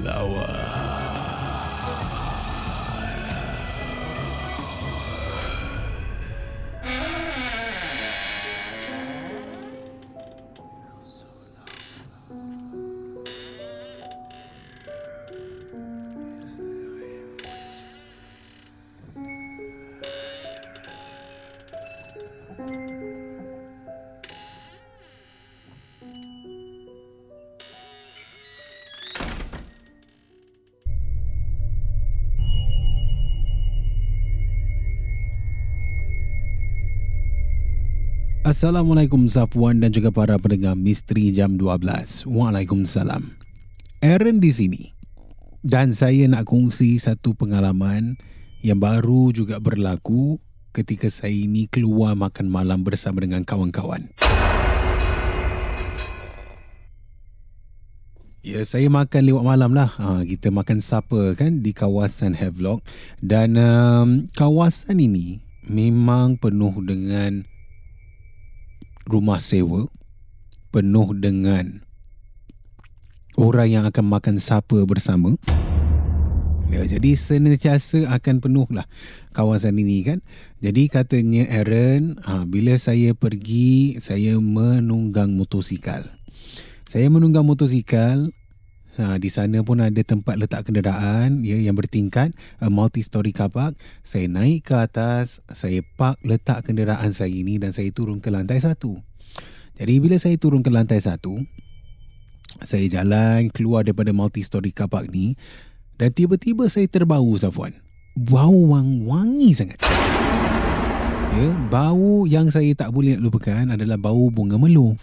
flower. Assalamualaikum Safwan dan juga para pendengar Misteri Jam 12. Waalaikumsalam. Aaron di sini. Dan saya nak kongsi satu pengalaman yang baru juga berlaku ketika saya ini keluar makan malam bersama dengan kawan-kawan. Ya, saya makan lewat malam lah. Ha, kita makan supper kan di kawasan Havelock. Dan um, kawasan ini memang penuh dengan rumah sewa penuh dengan orang yang akan makan supper bersama. Ya, jadi senantiasa akan penuh lah kawasan ini kan. Jadi katanya Aaron, ha, bila saya pergi, saya menunggang motosikal. Saya menunggang motosikal, ha, di sana pun ada tempat letak kenderaan ya, yang bertingkat, a multi-story car park. Saya naik ke atas, saya park letak kenderaan saya ini dan saya turun ke lantai satu. Jadi bila saya turun ke lantai satu, saya jalan keluar daripada multi-story car park ni dan tiba-tiba saya terbau Safwan. Bau wang wangi sangat. Ya, bau yang saya tak boleh nak lupakan adalah bau bunga melu.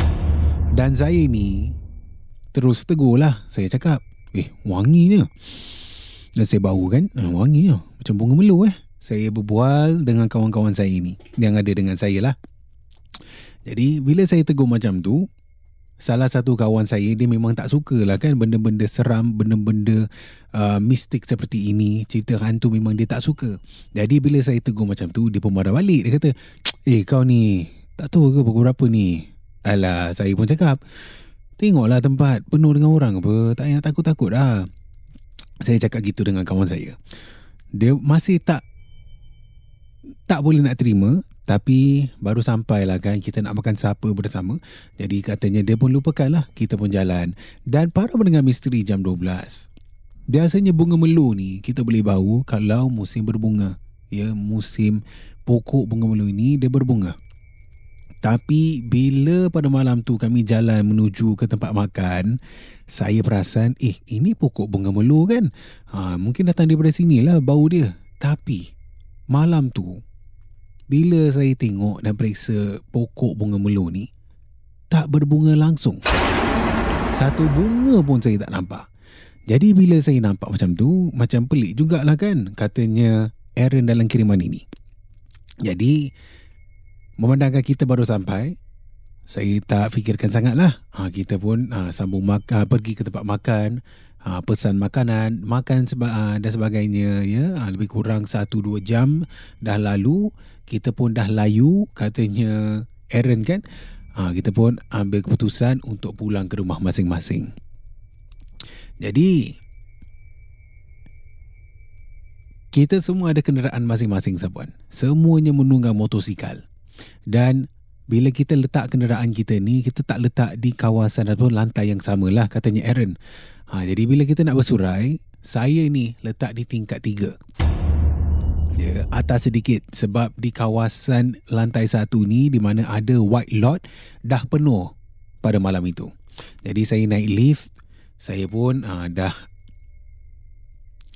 Dan saya ni terus tegur lah. Saya cakap, eh wanginya. Dan saya bau kan, eh, wanginya. Macam bunga melu eh. Saya berbual dengan kawan-kawan saya ni. Yang ada dengan saya lah. Jadi bila saya tegur macam tu, salah satu kawan saya dia memang tak suka lah kan benda-benda seram, benda-benda uh, mistik seperti ini, cerita hantu memang dia tak suka. Jadi bila saya tegur macam tu, dia pun marah balik. Dia kata, eh kau ni tak tahu ke pukul berapa ni? Alah, saya pun cakap, tengoklah tempat penuh dengan orang apa, tak payah takut-takut lah. Saya cakap gitu dengan kawan saya. Dia masih tak tak boleh nak terima tapi baru sampai lah kan kita nak makan supper bersama. Jadi katanya dia pun lupakan lah kita pun jalan. Dan para pendengar misteri jam 12. Biasanya bunga melu ni kita boleh bau kalau musim berbunga. Ya, musim pokok bunga melu ini dia berbunga. Tapi bila pada malam tu kami jalan menuju ke tempat makan, saya perasan, eh ini pokok bunga melu kan? Ha, mungkin datang daripada sini lah bau dia. Tapi malam tu bila saya tengok dan periksa pokok bunga melu ni, tak berbunga langsung. Satu bunga pun saya tak nampak. Jadi bila saya nampak macam tu, macam pelik jugalah kan katanya Aaron dalam kiriman ini. Jadi, Memandangkan kita baru sampai, saya tak fikirkan sangat lah. Ha, kita pun ha, sambung mak- ha, pergi ke tempat makan, ha, pesan makanan, makan seba- ha, dan sebagainya. Ya, ha, lebih kurang 1-2 jam dah lalu, kita pun dah layu, katanya Aaron kan. Ha, kita pun ambil keputusan untuk pulang ke rumah masing-masing. Jadi, kita semua ada kenderaan masing-masing sabuan. Semuanya menunggang motosikal. Dan bila kita letak kenderaan kita ni, kita tak letak di kawasan atau lantai yang samalah katanya Aaron. Ha, jadi bila kita nak bersurai, saya ni letak di tingkat tiga. Ya, atas sedikit sebab di kawasan lantai satu ni di mana ada white lot dah penuh pada malam itu. Jadi saya naik lift, saya pun uh, dah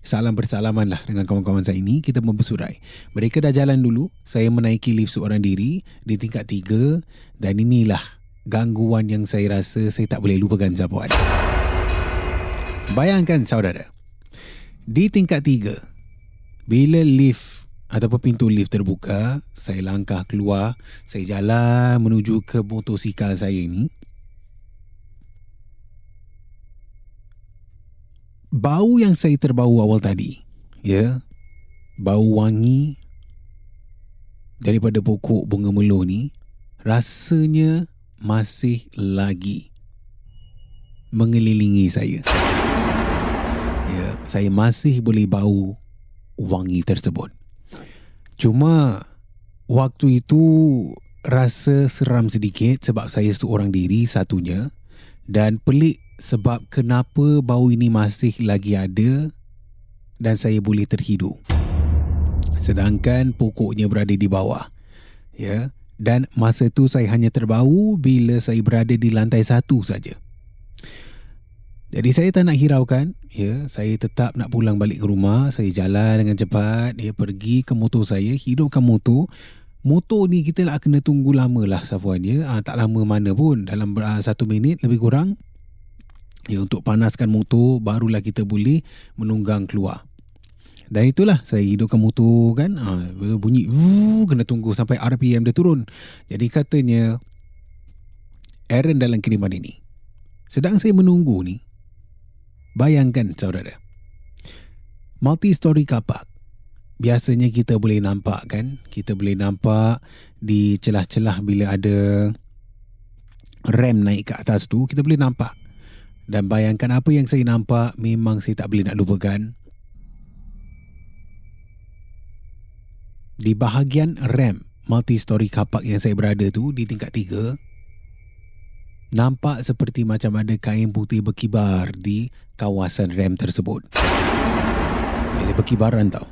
salam bersalaman lah dengan kawan-kawan saya ini. Kita membersurai. Mereka dah jalan dulu. Saya menaiki lift seorang diri di tingkat tiga dan inilah gangguan yang saya rasa saya tak boleh lupakan Zabuan. Bayangkan saudara, di tingkat tiga, bila lift ataupun pintu lift terbuka, saya langkah keluar, saya jalan menuju ke motosikal saya ini. Bau yang saya terbau awal tadi, ya, bau wangi daripada pokok bunga melo ni, rasanya masih lagi mengelilingi saya. Ya, saya masih boleh bau wangi tersebut. Cuma waktu itu rasa seram sedikit sebab saya seorang diri satunya dan pelik sebab kenapa bau ini masih lagi ada dan saya boleh terhidu. Sedangkan pokoknya berada di bawah. Ya. Dan masa itu saya hanya terbau bila saya berada di lantai satu saja. Jadi saya tak nak hiraukan, ya, saya tetap nak pulang balik ke rumah, saya jalan dengan cepat, ya, pergi ke motor saya, hidupkan motor. Motor ni kita lah kena tunggu lama lah Safuan ya. Ha, tak lama mana pun, dalam uh, satu minit lebih kurang. Ya, untuk panaskan motor, barulah kita boleh menunggang keluar. Dan itulah saya hidupkan motor kan, ha, bunyi, wuh, kena tunggu sampai RPM dia turun. Jadi katanya, Aaron dalam kiriman ini, sedang saya menunggu ni, Bayangkan saudara. Multi-story kapak. Biasanya kita boleh nampak kan? Kita boleh nampak di celah-celah bila ada rem naik ke atas tu, kita boleh nampak. Dan bayangkan apa yang saya nampak memang saya tak boleh nak lupakan. Di bahagian rem multi-story kapak yang saya berada tu di tingkat tiga, nampak seperti macam ada kain putih berkibar di kawasan rem tersebut. Ia berkibaran tau.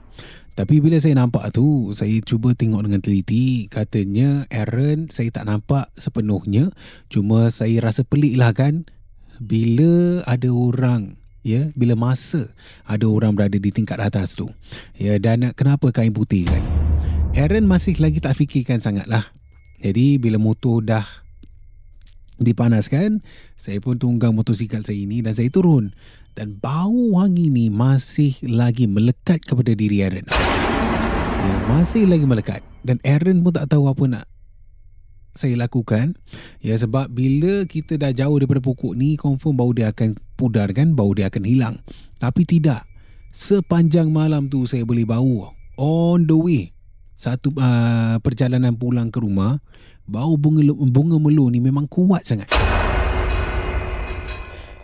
Tapi bila saya nampak tu, saya cuba tengok dengan teliti. Katanya, Aaron, saya tak nampak sepenuhnya. Cuma saya rasa pelik lah kan. Bila ada orang, ya, bila masa ada orang berada di tingkat atas tu. Ya, dan kenapa kain putih kan? Aaron masih lagi tak fikirkan sangat lah. Jadi, bila motor dah dipanaskan, saya pun tunggang motosikal saya ini dan saya turun dan bau wangi ni masih lagi melekat kepada diri Aaron. Ya, masih lagi melekat dan Aaron pun tak tahu apa nak saya lakukan ya sebab bila kita dah jauh daripada pokok ni confirm bau dia akan pudar kan bau dia akan hilang. Tapi tidak. Sepanjang malam tu saya boleh bau on the way. Satu uh, perjalanan pulang ke rumah bau bunga bunga melu ni memang kuat sangat.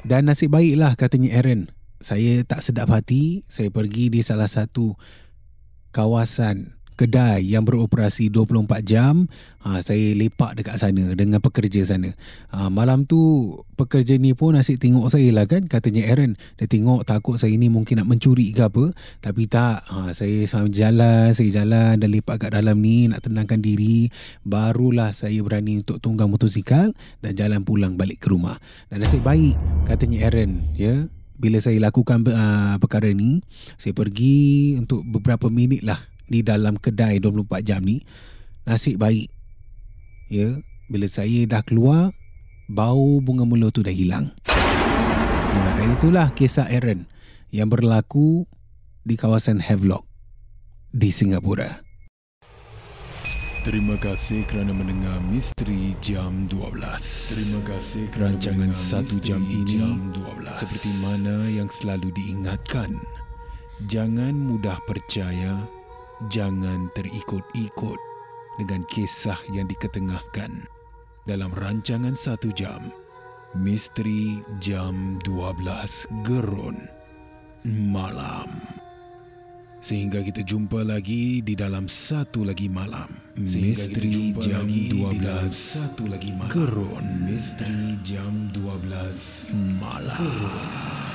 Dan nasib baiklah katanya Aaron. Saya tak sedap hati, saya pergi di salah satu kawasan kedai yang beroperasi 24 jam. Ha, saya lepak dekat sana dengan pekerja sana. Ha, malam tu pekerja ni pun asyik tengok saya lah kan. Katanya Aaron, dia tengok takut saya ni mungkin nak mencuri ke apa. Tapi tak, ha, saya sambil jalan, saya jalan dan lepak kat dalam ni nak tenangkan diri. Barulah saya berani untuk tunggang motosikal dan jalan pulang balik ke rumah. Dan nasib baik katanya Aaron ya. Bila saya lakukan uh, perkara ni, saya pergi untuk beberapa minit lah di dalam kedai 24 jam ni nasib baik ya bila saya dah keluar bau bunga melo tu dah hilang nah, dan itulah kisah Aaron yang berlaku di kawasan Havelock di Singapura Terima kasih kerana mendengar Misteri Jam 12. Terima kasih kerana Rancangan satu jam ini Jam 12. seperti mana yang selalu diingatkan. Jangan mudah percaya, jangan terikut-ikut dengan kisah yang diketengahkan dalam rancangan satu jam. Misteri Jam 12 Gerun Malam. Sehingga kita jumpa lagi di dalam satu lagi malam. Misteri Jam lagi di 12 dalam satu lagi malam. Gerun Misteri Jam 12 Malam. Malam.